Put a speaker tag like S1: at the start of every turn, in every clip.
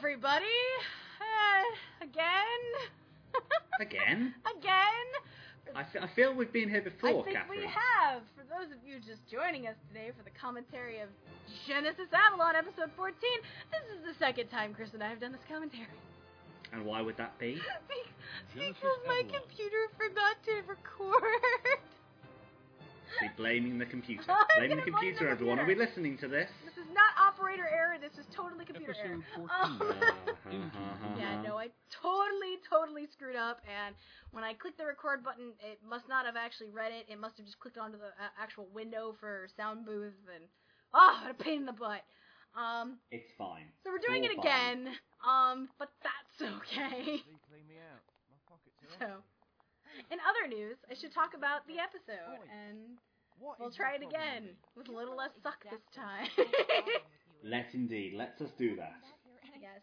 S1: everybody. Uh, again.
S2: Again?
S1: again.
S2: I, f- I feel we've been here before,
S1: I think
S2: Kathryn.
S1: we have. For those of you just joining us today for the commentary of Genesis Avalon episode 14, this is the second time Chris and I have done this commentary.
S2: And why would that be?
S3: Genesis
S1: because my
S3: Avalon.
S1: computer forgot to record.
S2: Be blaming the computer. Blaming the
S1: blame
S2: computer,
S1: the
S2: everyone. Are we listening to this?
S1: This is not operator error. This is totally computer
S3: Episode
S1: error.
S3: 14.
S1: Um. Yeah, no, I totally, totally screwed up. And when I clicked the record button, it must not have actually read it. It must have just clicked onto the uh, actual window for Soundbooth. And oh, what a pain in the butt. Um,
S2: It's fine.
S1: so we're doing
S2: All
S1: it
S2: fine.
S1: again. Um, but that's okay.
S3: Clean me out. My pockets
S1: So, in other news, I should talk about the episode, and
S3: What
S1: we'll try it again
S3: with
S1: with a little less suck this time.
S2: Let's indeed. Let's us do that.
S1: Yes.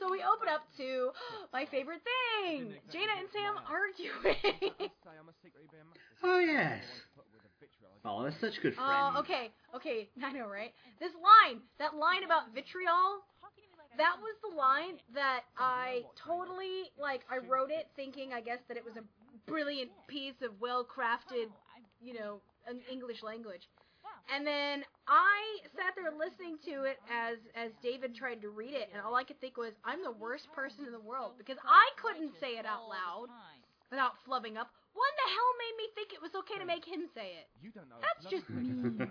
S1: So we open up to my favorite thing: Jaina and Sam arguing.
S3: Just say I'm a secretly being master.
S2: Oh, yes.
S3: I wanna put with a vitriol.
S2: Oh, they're such good oh, friends.
S1: Oh, okay, okay, I know, right? This line, that line about vitriol, that was the line that I totally like. I wrote it thinking, I guess, that it was a brilliant piece of well-crafted, you know, an English language. And then I sat there listening to it as as David tried to read it, and all I could think was, I'm the worst person in the world because I couldn't say it out loud without flubbing up. What the hell made me think it was okay to make him say it?
S3: You don't know.
S1: That's
S3: bloody
S1: just
S3: thing.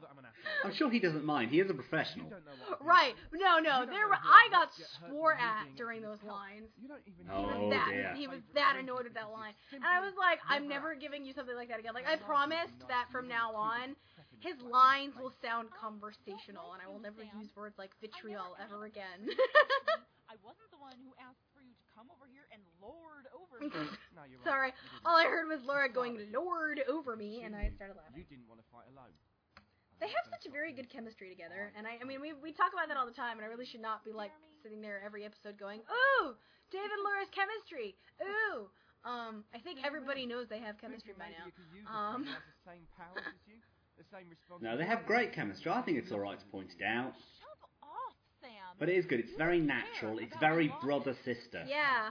S1: mean.
S3: So stop acting like you're so sure that I'm an asshole.
S2: I'm sure he doesn't mind. He is a professional.
S3: don't know what
S1: Right? No, no. There, were, I got swore at during those lines.
S3: You don't even
S2: Oh,
S1: He was that
S2: dear.
S1: he was that annoyed at that line, and I was like, I'm never giving you something like that again. Like I promised that from now on, his lines will sound oh, conversational, and I will never use words like vitriol ever again.
S4: I wasn't the one who asked for you to come over here and lord over me.
S3: No, you're right.
S1: Sorry,
S3: You
S1: all I heard was Laura going "Lord" over me, and I started laughing.
S3: You didn't want to fight alone.
S1: They have such a very good chemistry together, and I, I mean, we we talk about that all the time, and I really should not be like sitting there every episode going, "Ooh, David and Laura's chemistry." Ooh, um, I think everybody knows they have chemistry by now.
S3: you could use
S1: Um,
S3: it. It has the same powers as you, the same
S2: No, they have great chemistry. I think it's alright to point it out.
S4: Shove off, Sam.
S2: But it is good. It's very natural. It's very brother sister.
S1: Yeah.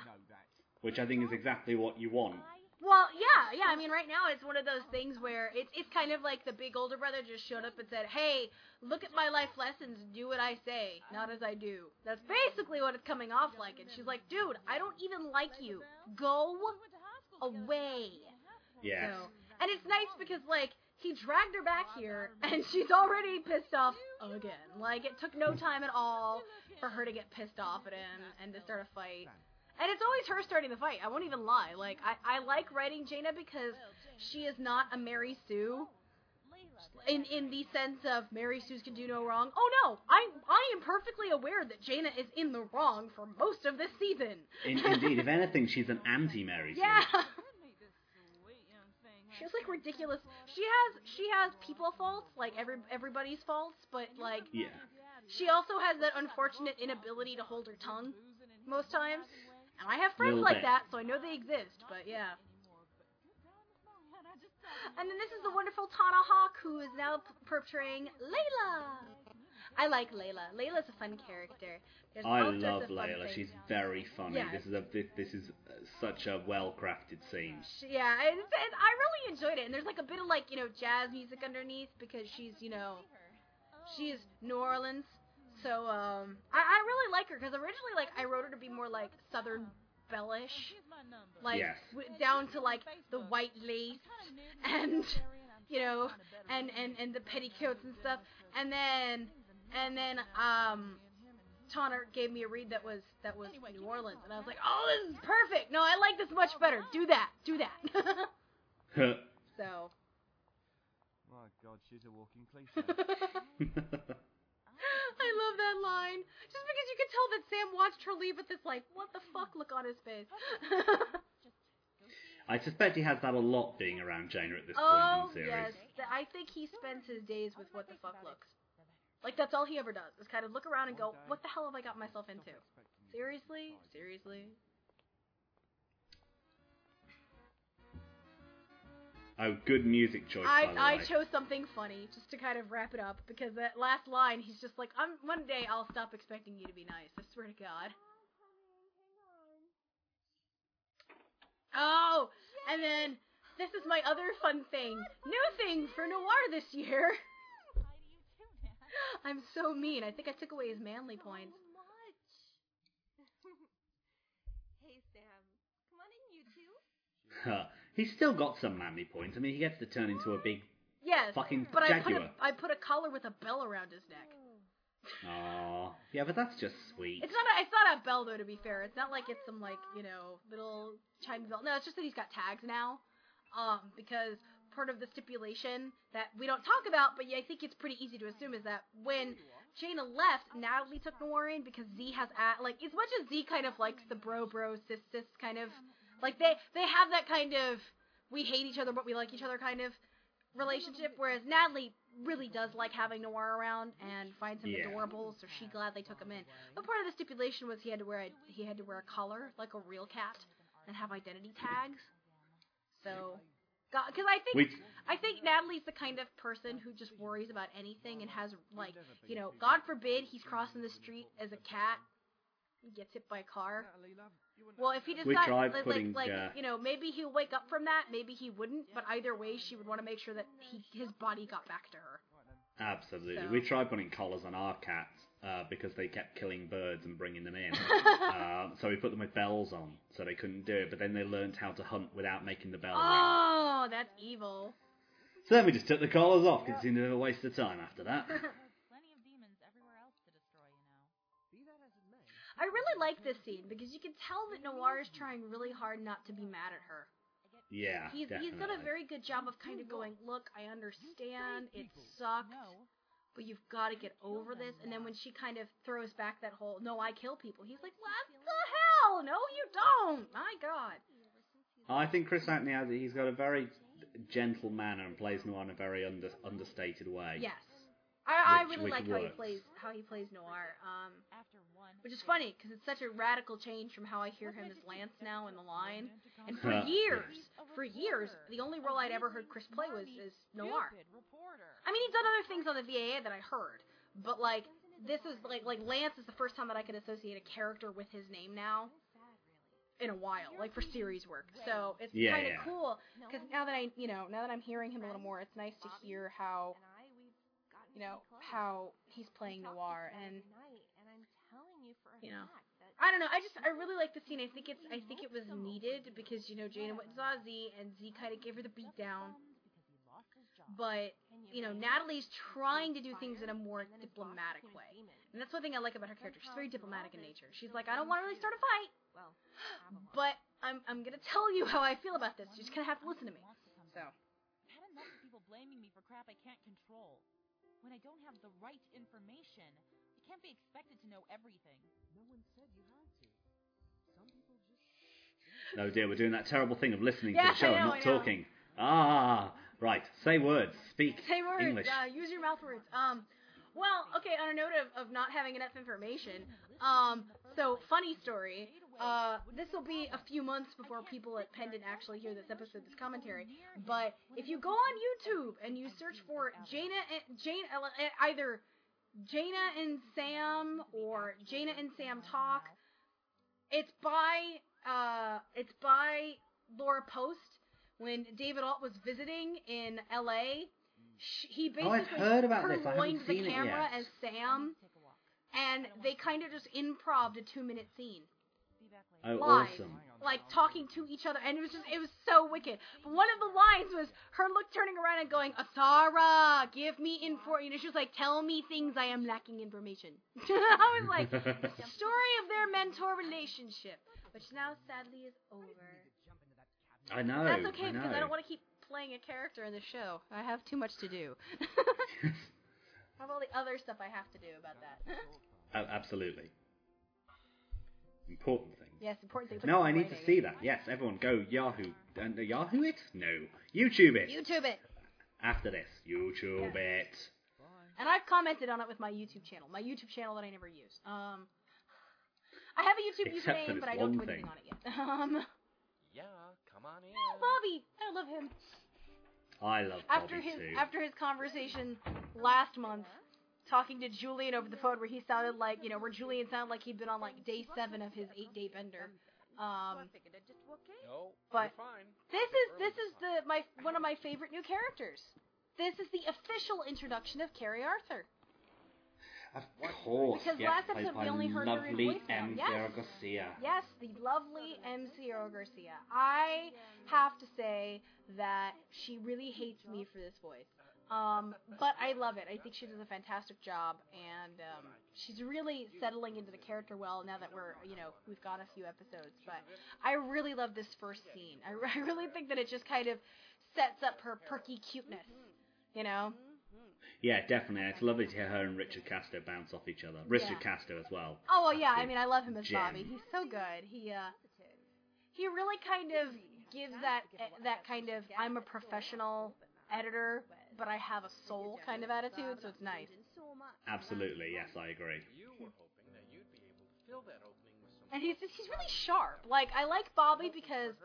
S2: Which I think is exactly what you want.
S1: Well, yeah, yeah. I mean, right now it's one of those things where it's it's kind of like the big older brother just showed up and said, "Hey, look at my life lessons. Do what I say, not as I do." That's basically what it's coming off like. And she's like, "Dude, I don't even like you. Go
S4: We went to high school together.
S1: away."
S2: Yes.
S1: So, and it's nice because like he dragged her back here, and she's already pissed off again. Like it took no time at all for her to get pissed off at him and to start a fight. And it's always her starting the fight. I won't even lie. Like I, I like writing Jaina because she is not a Mary Sue in in the sense of Mary Sue's can do no wrong. Oh no, I I am perfectly aware that Jaina is in the wrong for most of this season.
S2: In, indeed, if anything, she's an anti-Mary Sue.
S1: yeah.
S4: Made this sweet young thing
S1: She has like ridiculous. She has she has people faults like every everybody's faults, but like
S2: Yeah.
S1: she also has that unfortunate inability to hold her tongue most times. And I have friends like that, so I know they exist. But yeah. And then this is the wonderful Tana Hawk, who is now portraying Layla. I like Layla. Layla's a fun character. There's
S2: I love Layla. She's very funny.
S1: Yeah.
S2: This is a this, this is uh, such a well-crafted scene.
S1: Yeah, and, and I really enjoyed it. And there's like a bit of like you know jazz music underneath because she's you know she's New Orleans. So um, I, I really like her because originally like I wrote her to be more like Southern bellish, like
S2: Yes.
S1: w- down to like the white lace and you know and and and the petticoats and stuff. And then and then um. Tana gave me a read that was that was New Orleans, and I was like, "Oh, this is perfect! No, I like this much better. Do that, do that." so,
S3: My God, she's a walking cliche.
S1: I love that line. Just because you could tell that Sam watched her leave with this like, "What the fuck?" look on his face.
S2: I suspect he has that a lot being around Jaina at this
S1: oh
S2: point in the oh, series.
S1: yes, I think he spends his days with what the fuck looks. Like that's all he ever does is kind of look around and go, "What the hell have I got myself into?" Seriously, seriously.
S2: Oh, good music choice. by the
S1: I, I
S2: way.
S1: chose something funny just to kind of wrap it up because that last line, he's just like, "I'm one day I'll stop expecting you to be nice. I swear to God." Oh, and then this is my other fun thing, new thing for Noir this year.
S4: Hi to you too, man.
S1: I'm so mean. I think I took away his manly points.
S5: much. hey, Sam. Come on in, you two.
S2: He's still got some manly points. I mean, he gets to turn into a big
S1: Yes,
S2: fucking
S1: but I put
S2: jaguar.
S1: a I put a collar with a bell around his neck.
S2: Aw. Yeah, but that's just sweet.
S1: It's not a, it's not a bell though. To be fair, it's not like it's some like you know little chime bell. No, it's just that he's got tags now. Um, because part of the stipulation that we don't talk about, but yeah, I think it's pretty easy to assume is that when Jaina left, Natalie took Noir in because Z has at like as much as Z kind of likes the bro bro sis sis kind of like they they have that kind of we hate each other but we like each other kind of relationship, whereas Natalie really does like having Noir around and finds him
S2: Yeah.
S1: adorable, so she gladly took him in. But part of the stipulation was he had to wear a, he had to wear a collar like a real cat and have identity tags. So, God, because I think
S2: We
S1: I think Natalie's the kind of person who just worries about anything and has like you know, God forbid he's crossing the street as a cat, he gets hit by a car.
S3: Natalie, love, you wouldn't
S1: Well, if he
S3: that.
S2: We
S1: decides, like,
S2: putting,
S1: like,
S2: uh,
S1: you know, maybe he'll wake up from that, maybe he wouldn't. But either way, she would want to make sure that he, his body got back to her.
S2: Absolutely.
S1: So-
S2: We tried putting collars on our cats uh, because they kept killing birds and bringing them in. uh, so we put them with bells on, so they couldn't do it. But then they learned how to hunt without making the bell ring.
S1: Oh, that's evil.
S2: So then we just took the collars off because it seemed a waste of time after that.
S1: I really like this scene because you can tell that Noir is trying really hard not to be mad at her.
S2: Yeah,
S1: He's
S2: definitely.
S1: he's done a very good job of kind of going, look, I understand, it sucks, but you've got to get over this. And then when she kind of throws back that whole, no, I kill people, he's like, what the hell? No, you don't. My God.
S2: I think Chris Anthony has he's got a very gentle manner and plays Noir in a very under, understated way.
S1: Yes. I, I really like how he plays how he plays Noir. Um,
S4: After one.
S1: which is funny because it's such a radical change from how I hear him as Lance now in the line. And for years, for years, the only role I'd ever heard Chris play was is Noir. I mean, he's done other things on the VAA that I heard, but like this is like like Lance is the first time that I can associate a character with his name now in a while, like for series work. So it's
S2: Yeah,
S1: kind of
S2: yeah.
S1: cool because now that I you know now that I'm hearing him a little more, it's nice to hear how you know how he's playing Noir and you know. I don't know. I just I really like the scene. I think it's I think it was needed because you know Jaina went and saw Z and Z kind of gave her the beat down,
S4: Because he lost his job.
S1: but you know Natalie's trying to do things in a more diplomatic way, and that's one thing I like about her character. She's very diplomatic in nature. She's like I don't want to really start a fight, but I'm I'm gonna tell you how I feel about this. You just kind of have to listen to me.
S4: Wants to come
S1: So.
S4: I've had enough of people blaming me for crap I can't control. When I don't have the right information, I can't be expected to know everything.
S3: No one said you had to. Some people just.
S2: Oh dear, we're doing that terrible thing of listening
S1: Yeah,
S2: to the show
S1: I
S2: and
S1: know,
S2: not
S1: I know.
S2: talking. Ah, right. Say words. Speak
S1: say words.
S2: English.
S1: Uh, use your mouth words. Um. Well, okay. On a note of, of not having enough information, um. So funny story. Uh, this will be a few months before people at Pendant actually hear this episode, this commentary. But if you go on YouTube and you search for Jaina and Jane, uh, either Jaina and Sam or Jaina and Sam talk, it's by uh, it's by Laura Post. When David Alt was visiting in L.A., sh- he
S2: Oh,
S1: basically
S2: I've heard about this. I
S1: purloined the
S2: seen it
S1: camera
S2: yet.
S1: as Sam,
S4: Take a walk.
S1: and they kind of just improved a two-minute scene
S4: Be back later.
S2: Oh,
S1: live,
S2: awesome.
S1: like talking to each other, and it was just it was so wicked. But one of the lines was her look turning around and going, "Asara, give me info." You know, she was like, "Tell me things I am lacking information." I was like, the story of their mentor relationship, which now sadly is over.
S2: I know.
S1: That's okay
S2: I know.
S1: because I don't want to keep playing a character in the show. I have too much to do. I have all the other stuff I have to do about that.
S2: Oh, absolutely. Important thing.
S1: yes, important things.
S2: No, I need to see that. Yes, everyone go Yahoo. And uh, Yahoo it? No. YouTube it.
S1: YouTube it.
S2: After this. YouTube it.
S1: And I've commented on it with my YouTube channel, my YouTube channel that I never use. Um, I have a YouTube
S2: Except for
S1: username, but I don't do anything
S2: thing.
S1: on it yet. Um,
S6: Yeah, come on in.
S1: Bobby, I love him.
S2: I love
S1: after
S2: Bobby
S1: his
S2: too.
S1: after his conversation last month talking to Julian over the phone where he sounded like you know where Julian sounded like he'd been on like day seven of his eight day bender. Um, But- this is this is the my one of my favorite new characters. This is the official introduction of Carrie Arthur.
S2: Of course,
S1: Because
S2: yes,
S1: last episode we only heard her in
S2: lovely
S1: voicemail.
S2: M.
S1: Yes.
S2: Sierra Garcia.
S1: Yes, the lovely M. Sierra Garcia. I have to say that she really hates me for this voice. Um, but I love it. I think she does a fantastic job, and um, she's really settling into the character well now that we're, you know, we've got a few episodes. But I really love this first scene. I, I really think that it just kind of sets up her perky cuteness, you know?
S2: Yeah, definitely. It's lovely to hear her and Richard Casto bounce off each other. Richard Casto as well.
S1: Oh well, yeah. I mean, I love him as. Bobby. He's so good. He uh, he really kind of gives that that kind of I'm a professional editor, but I have a soul kind of attitude. So it's nice.
S2: Absolutely, yes, I agree.
S6: You were hoping that you'd be able to fill that opening with some.
S1: And he's just, he's really sharp. Like I like Bobby because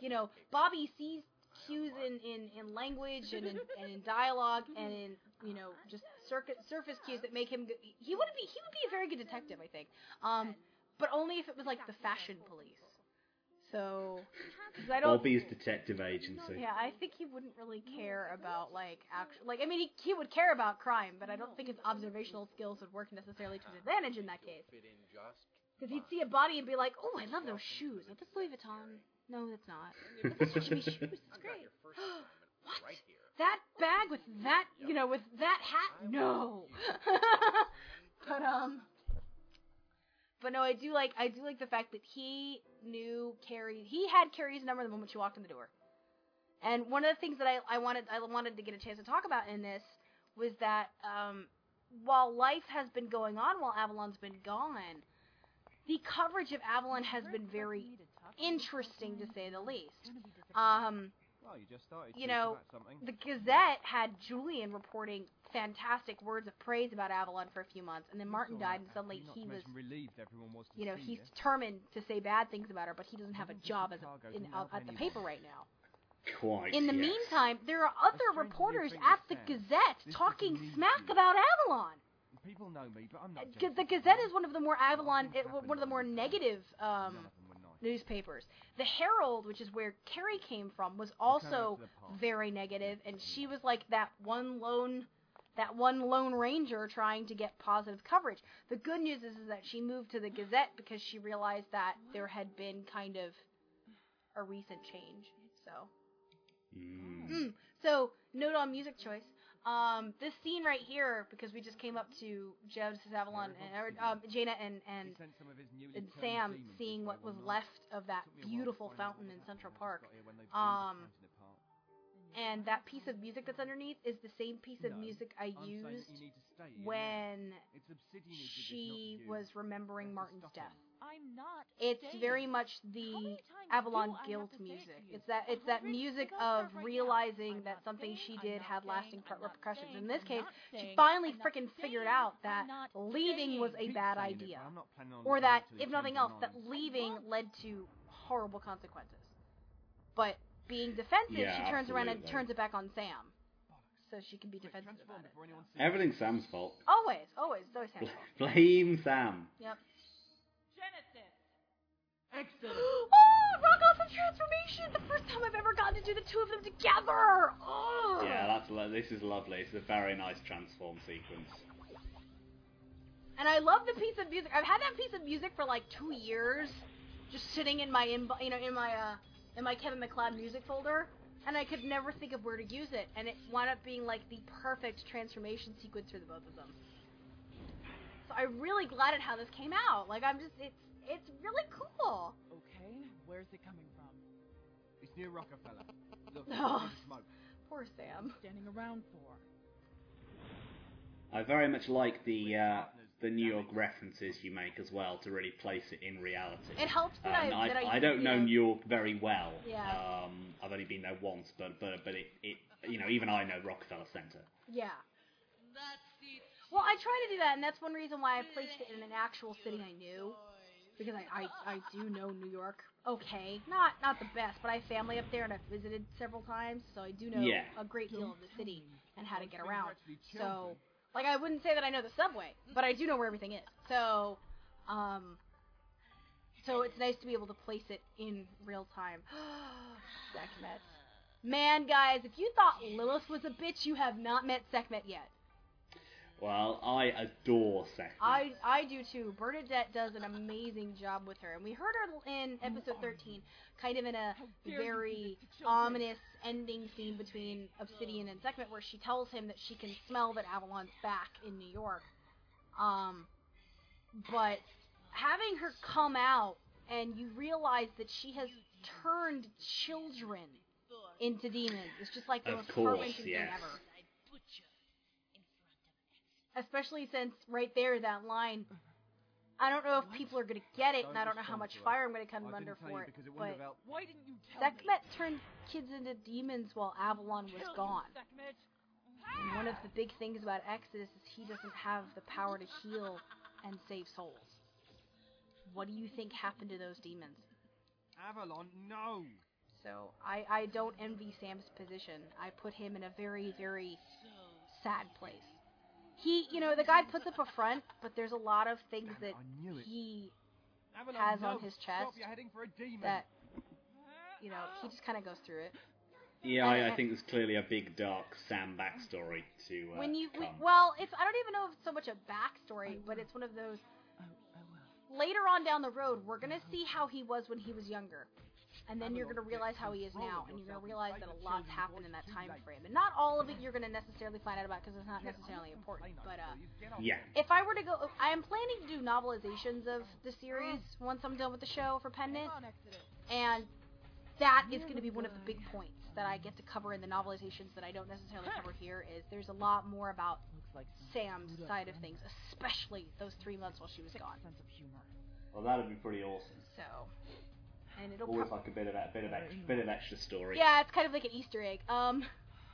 S1: you know Bobby sees cues in in, in language and in, and in dialogue and in you know just circuit surface cues that make him. He would be he would be a very good detective, I think. Um, but only if it was like the fashion police. So, because I don't.
S2: Bobby's detective agency.
S1: Yeah, I think he wouldn't really care about like actual like I mean he he would care about crime, but I don't think his observational skills would work necessarily to his advantage in that case.
S6: Fit
S1: Because he'd see a body and be like, "Oh, I love those shoes. Are this Louis Vuitton? No, that's not. But those are Jimmy Choos. It's great.
S6: your first assignment
S1: What?
S6: right.
S1: That bag with that, you know, with that hat? No. but um, but no, I do like I do like the fact that he knew Carrie. He had Carrie's number the moment she walked in the door. And one of the things that I, I wanted I wanted to get a chance to talk about in this was that um, while life has been going on while Avalon's been gone, the coverage of Avalon has been very interesting to say the least. Um,
S3: Well, you just started
S1: You know,
S3: something.
S1: the Gazette had Julian reporting fantastic words of praise about Avalon for a few months, and then Martin
S3: It's all
S1: died, and suddenly he was,
S3: relieved everyone was
S1: you know, he's
S3: you.
S1: determined to say bad things about her, but he doesn't have a job as a, in,
S3: didn't
S1: out
S3: help
S1: at the paper right now.
S2: Quite.
S1: In the
S2: yes.
S1: meantime, there are other
S3: strange as you
S1: reporters at the
S3: sounds,
S1: Gazette
S3: this
S1: talking smack
S3: you.
S1: about Avalon.
S3: People know me, but I'm not.
S1: Uh, The Gazette is one of the more Avalon,
S3: things
S1: uh, one of the more
S3: all the time.
S1: negative um,
S3: None of them were nice.
S1: newspapers. The Herald, which is where Carrie came from, was
S3: They turn out
S1: also
S3: to the
S1: very negative, and she was like that one lone, that one lone ranger trying to get positive coverage. The good news is, is that she moved to the Gazette because she realized that there had been kind of a recent change. So,
S2: Mm.
S1: mm. so note on music choice. Um, this scene right here, because we just came up to Jeb's Avalon and or, um, Jaina and and
S3: some of his
S1: and Sam seeing what was left of that
S3: Took me a while to
S1: beautiful fountain in Central Park.
S3: got here when they blew the
S1: Um. And that piece of music that's underneath is the same piece of music I used
S3: you need to stay here now.
S1: when she was remembering Martin's death.
S4: I'm not.
S1: It's
S4: staying.
S1: very much the Avalon
S4: do
S1: guilt
S4: to say it
S1: music. It's that it's that music of
S4: right
S1: realizing that something
S4: staying,
S1: she
S4: I'm
S1: did had lasting
S4: I'm
S1: per-
S4: not
S1: repercussions.
S4: staying,
S1: In this
S4: I'm
S1: case,
S4: not
S1: she finally
S4: I'm
S1: freaking figured out that leaving was a bad idea.
S3: but I'm not planning on
S1: or that, if nothing else, that leaving led to horrible consequences. But being defensive,
S2: Yeah,
S1: she turns around and turns it back on Sam, so she can be defensive about it.
S3: before anyone sees
S2: Everything's Sam's fault.
S1: Always, always, always Sam's fault.
S2: Blame Sam.
S1: Yep.
S3: Excellent.
S1: oh, rock awesome transformation! The first time I've ever gotten to do the two of them together. Oh.
S2: Yeah, that's lo- this is lovely. It's a very nice transform sequence.
S1: And I love the piece of music. I've had that piece of music for like two years, just sitting in my in you know in my uh in my Kevin MacLeod music folder, and I could never think of where to use it. And it wound up being like the perfect transformation sequence for the both of them. So I'm really glad at how this came out. Like I'm just it's it's really cool.
S7: Okay, where's it coming from?
S3: It's near Rockefeller. Look,
S1: Oh.
S3: smoke.
S1: Poor Sam.
S7: Standing around for?
S2: I very much like the uh, the New York references you make as well to really place it in reality.
S1: It helps that
S2: Um,
S1: I that I,
S2: I don't know New York very well.
S1: Yeah.
S2: Um, I've only been there once, but but but it, it you know even I know Rockefeller Center.
S1: Yeah. Well, I try to do that, and that's one reason why I placed it in an actual city I knew. Because I, I I do know New York. Okay, not not the best, but I have family up there and I've visited several times, so I do know
S2: Yeah.
S1: a great deal of the city and how to get around. So, like, I wouldn't say that I know the subway, but I do know where everything is. So, um, so it's nice to be able to place it in real time. Sekhmet. Man, guys, if you thought Lilith was a bitch, you have not met Sekhmet yet.
S2: Well, I adore Sekhmet.
S1: I I do too. Bernadette does an amazing job with her, and we heard her in episode 13, kind of in a very ominous ending scene between Obsidian and Sekhmet, where she tells him that she can smell that Avalon's back in New York. Um, but having her come out and you realize that she has turned children into demons, it's just like the
S2: Of
S1: most
S2: course, yes.
S1: thing ever. Especially since right there that line. I don't know if people are gonna get it, and I don't know how much fire I'm gonna come under for it. But
S4: Why didn't you tell me?
S1: Turned kids into demons while Avalon was
S4: Kill you,
S1: gone.
S4: Sekhmet.
S1: And one of the big things about Exodus is he doesn't have the power to heal and save souls. What do you think happened to those demons?
S3: Avalon, no.
S1: So I, I don't envy Sam's position. I put him in a very, very sad place. He, you know, the guy puts up a front, but there's a lot of things
S3: Damn
S1: that
S3: I knew it.
S1: he
S3: Avalon,
S1: has
S3: no.
S1: on his chest
S3: Stop, you're heading for a demon.
S1: that, you know, he just kind of goes through it.
S2: yeah, I, I think there's clearly a big dark Sam backstory to uh,
S1: when you, we, well, it's I don't even know if it's so much a backstory, but it's one of those. Later on down the road, we're gonna see how he was when he was younger, and then you're gonna realize how he is now, and you're gonna realize that a lot's happened in that time frame, and not all of it you're gonna necessarily find out about because it's not necessarily important. But uh,
S2: yeah,
S1: if I were to go, I am planning to do novelizations of the series once I'm done with the show for Pendant, and that is going to be one of the big points that I get to cover in the novelizations that I don't necessarily cover here. Is there's a lot more about
S7: like
S1: Sam's side of things, especially those three months while she was gone.
S7: sense of humor.
S2: well that'd be pretty awesome.
S1: So, and it'll
S2: Always
S1: prob-
S2: like a bit of that, bit of extra, bit of extra story.
S1: yeah, it's kind of like an Easter egg. Um,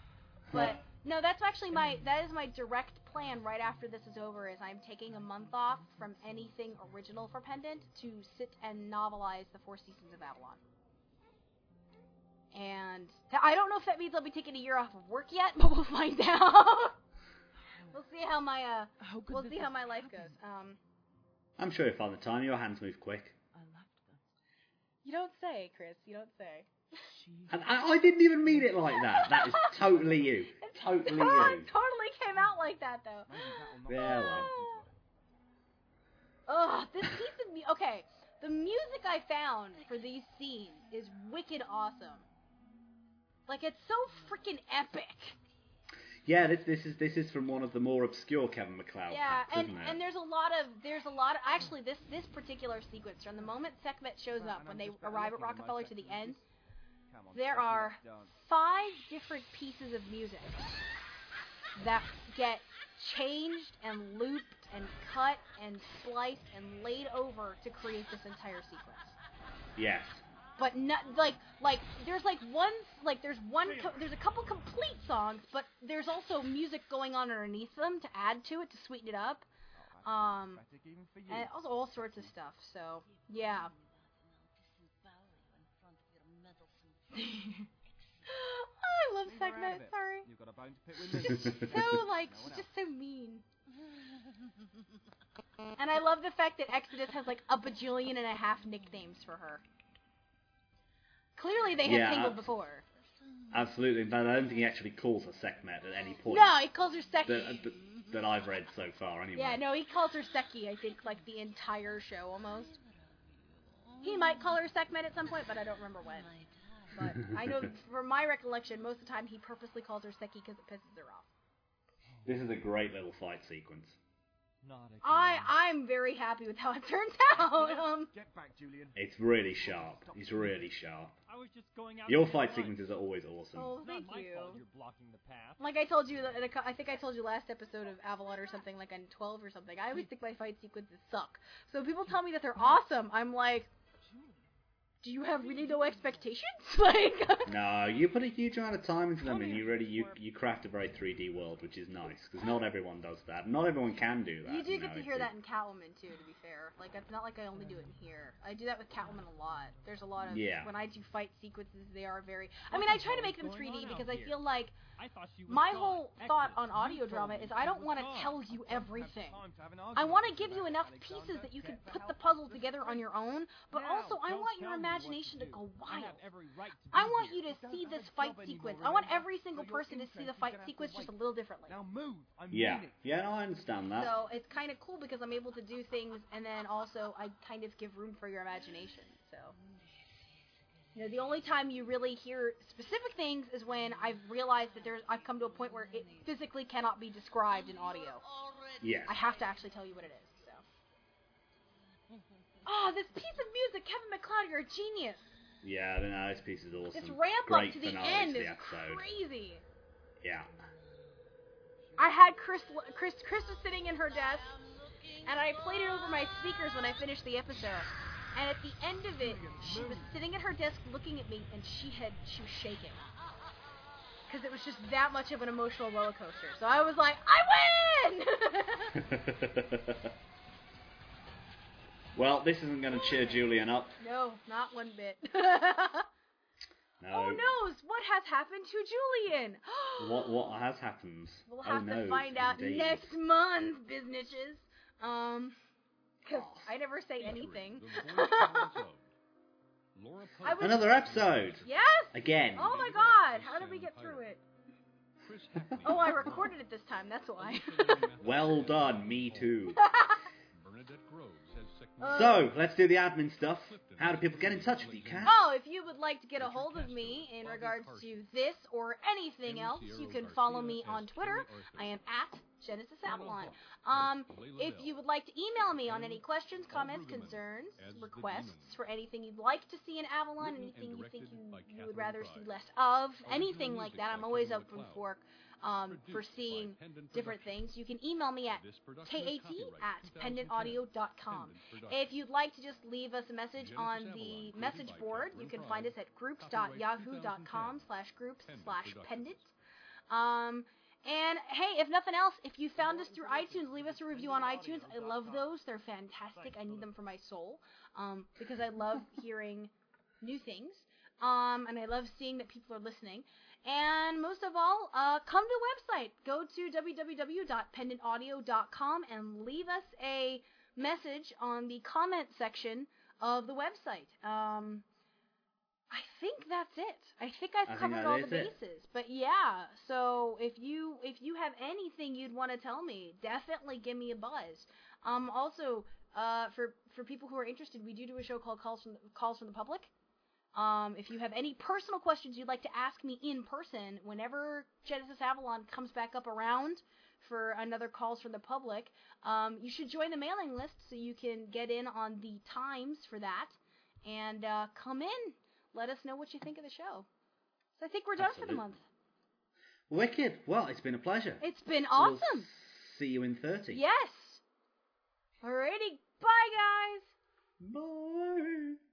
S1: but no, that's actually my that is my direct plan right after this is over. Is I'm taking a month off from anything original for Pendant to sit and novelize the Four Seasons of Avalon. And I don't know if that means I'll be taking a year off of work yet, but we'll find out. we'll see how my uh
S7: How could
S1: we'll see how my life
S7: happened?
S1: goes. Um,
S2: I'm sure you'll find the time. Your hands move quick.
S7: I left them.
S1: you don't say, Chris. You don't say.
S2: And I, I didn't even mean it like that. That is totally you. Totally
S1: Oh,
S2: you.
S1: it totally came out like that though.
S3: Maybe that'll
S2: Yeah,
S3: you
S2: well.
S3: Ah.
S1: Ugh, this piece of mu- okay. The music I found for these scenes is wicked awesome. Like it's so freaking epic.
S2: Yeah, this this is this is from one of the more obscure Kevin MacLeod
S1: yeah,
S2: packs,
S1: and
S2: isn't it?
S1: and there's a lot of there's a lot of actually this this particular sequence from the moment Sekhmet shows up when they arrive at Rockefeller to the end. There are five different pieces of music that get changed and looped and cut and spliced and laid over to create this entire sequence.
S2: yes.
S1: But not like like there's like one like there's one co- there's a couple complete songs, but there's also music going on underneath them to add to it to sweeten it up.
S3: Oh,
S1: Um,
S3: that's prophetic even for you.
S1: and also all sorts of stuff. So yeah. I love
S3: Leave her out
S1: Sekhmet.
S3: of it.
S1: Sorry.
S3: You've got a bone to pick with me.
S1: Just so like
S3: No
S1: she's just so mean. And I love the fact that Exodus has like a bajillion and a half nicknames for her. Clearly they have
S2: Yeah,
S1: tangled
S2: I-
S1: before.
S2: Absolutely. But I don't think he actually calls her Sekhmet at any point.
S1: No, he calls her Seki.
S2: That, uh, that, that I've read so far, anyway.
S1: Yeah, no, he calls her Seki, I think, like the entire show almost. He might call her Sekhmet at some point, but I don't remember when. But I know from my recollection, most of the time he purposely calls her Seki because it pisses her off.
S2: This is a great little fight sequence.
S3: Not.
S1: I I'm very happy with how it turns out. Um,
S3: Get back, Julian.
S2: It's really sharp. He's really sharp.
S8: I was just going out.
S2: Your fight sequences are always awesome.
S1: oh,
S8: It's not
S1: thank you.
S8: you're blocking the path.
S1: Like I told you, that in a cou- I think I told you last episode of Avalon or something, like on 12 or something. I always think my fight sequences suck. So when people tell me that they're awesome, I'm like, do you have really low expectations? Like,
S2: No, you put a huge amount of time into them, and you really you you craft a very 3D world, which is nice because not everyone does that. Not everyone can do that.
S1: you do
S2: know,
S1: get to hear that in Catwoman too. To be fair, like it's not like I only do it in here. I do that with Catwoman a lot. There's a lot of
S2: Yeah.
S1: when I do fight sequences, they are very. I mean, I try to make them 3D because I feel like
S8: I thought she was
S1: my
S8: gone.
S1: whole thought on audio drama is I don't want to
S8: gone.
S1: tell you
S8: I don't have
S1: everything.
S8: time to have an
S1: I want to give you enough pieces that you can put the puzzle together on your own, but
S8: Now,
S1: also I want your
S8: tell me what
S1: imagination to
S8: do.
S1: go
S8: I
S1: wild.
S8: every right to
S1: I want
S8: here.
S1: you to
S8: Don't
S1: see this fight sequence. I want every single person to see the fight
S8: gonna have to
S1: sequence just a little differently.
S8: Now move. I'm
S2: Yeah,
S8: meaning.
S2: yeah, no, I understand that.
S1: So it's kind of cool because I'm able to do things, and then also I kind of give room for your imagination. You know, the only time you really hear specific things is when I've realized that there's I've come to a point where it physically cannot be described in audio.
S2: Yes.
S1: I have to actually tell you what it is. So. Oh, this piece of music, Kevin MacLeod, you're a genius.
S2: Yeah, no, this piece is awesome.
S1: This ramp
S2: Great
S1: up to the end
S2: to
S1: is
S2: the episode.
S1: crazy.
S2: Yeah.
S1: I had Chris, Chris, Chris was sitting in her desk, and I played it over my speakers when I finished the episode. And at the end of it, she was sitting at her desk looking at me, and she had she was shaking because it was just that much of an emotional roller coaster. So I was like, I win!
S2: well, this isn't going to cheer Julian up.
S1: no, not one bit.
S2: No.
S1: Oh no! What has happened to Julian?
S2: What what has happened?
S1: We'll
S2: oh
S1: have
S2: no,
S1: to find out
S2: indeed.
S1: next month, businesses. Um, because. I never say anything. I was-
S2: Another episode
S1: yes.
S2: again.
S1: Oh my God! How did we get through it? Oh, I recorded it this time. That's why.
S2: Well done, me too.
S3: Bernadette Groves has
S1: Uh,
S2: So let's do the admin stuff. How do people get in touch with you, Kat?
S1: Oh, if you would like to get a hold of me in regards to this or anything else, you can follow me on Twitter. I am at Genesis Avalon. Um, if you would like to email me on any questions, comments, concerns, requests for anything you'd like to see in Avalon, anything you think you, you would rather see less of, anything like that, I'm always open for um, for seeing different things. You can email me at kat at pendantaudio.com. If you'd like to just leave us a message on the message board, you can find us at groups.yahoo.com slash groups slash pendant. Um, and hey, if nothing else, if you found us through iTunes, leave us a review on iTunes. I love those. They're fantastic. I need them for my soul um, because I love hearing new things. Um, and I love seeing that people are listening. And most of all, uh, come to the website. Go to www.pendantaudio.com and leave us a message on the comment section of the website. Um, I think that's it. I think I've
S2: I
S1: covered
S2: that
S1: all the
S2: it.
S1: bases. But yeah, so if you if you have anything you'd want to tell me, definitely give me a buzz. Um, also, uh, for for people who are interested, we do do a show called Calls from the, Calls from the Public. Um, if you have any personal questions you'd like to ask me in person, whenever Genesis Avalon comes back up around for another Calls from the Public, um, you should join the mailing list so you can get in on the times for that and uh, come in. Let us know what you think of the show. So I think we're done for the
S2: Absolutely.
S1: month.
S2: Wicked. Well, it's been a pleasure.
S1: It's been
S2: We'll
S1: awesome.
S2: see you in 30.
S1: Yes. Alrighty. Bye, guys.
S2: Bye.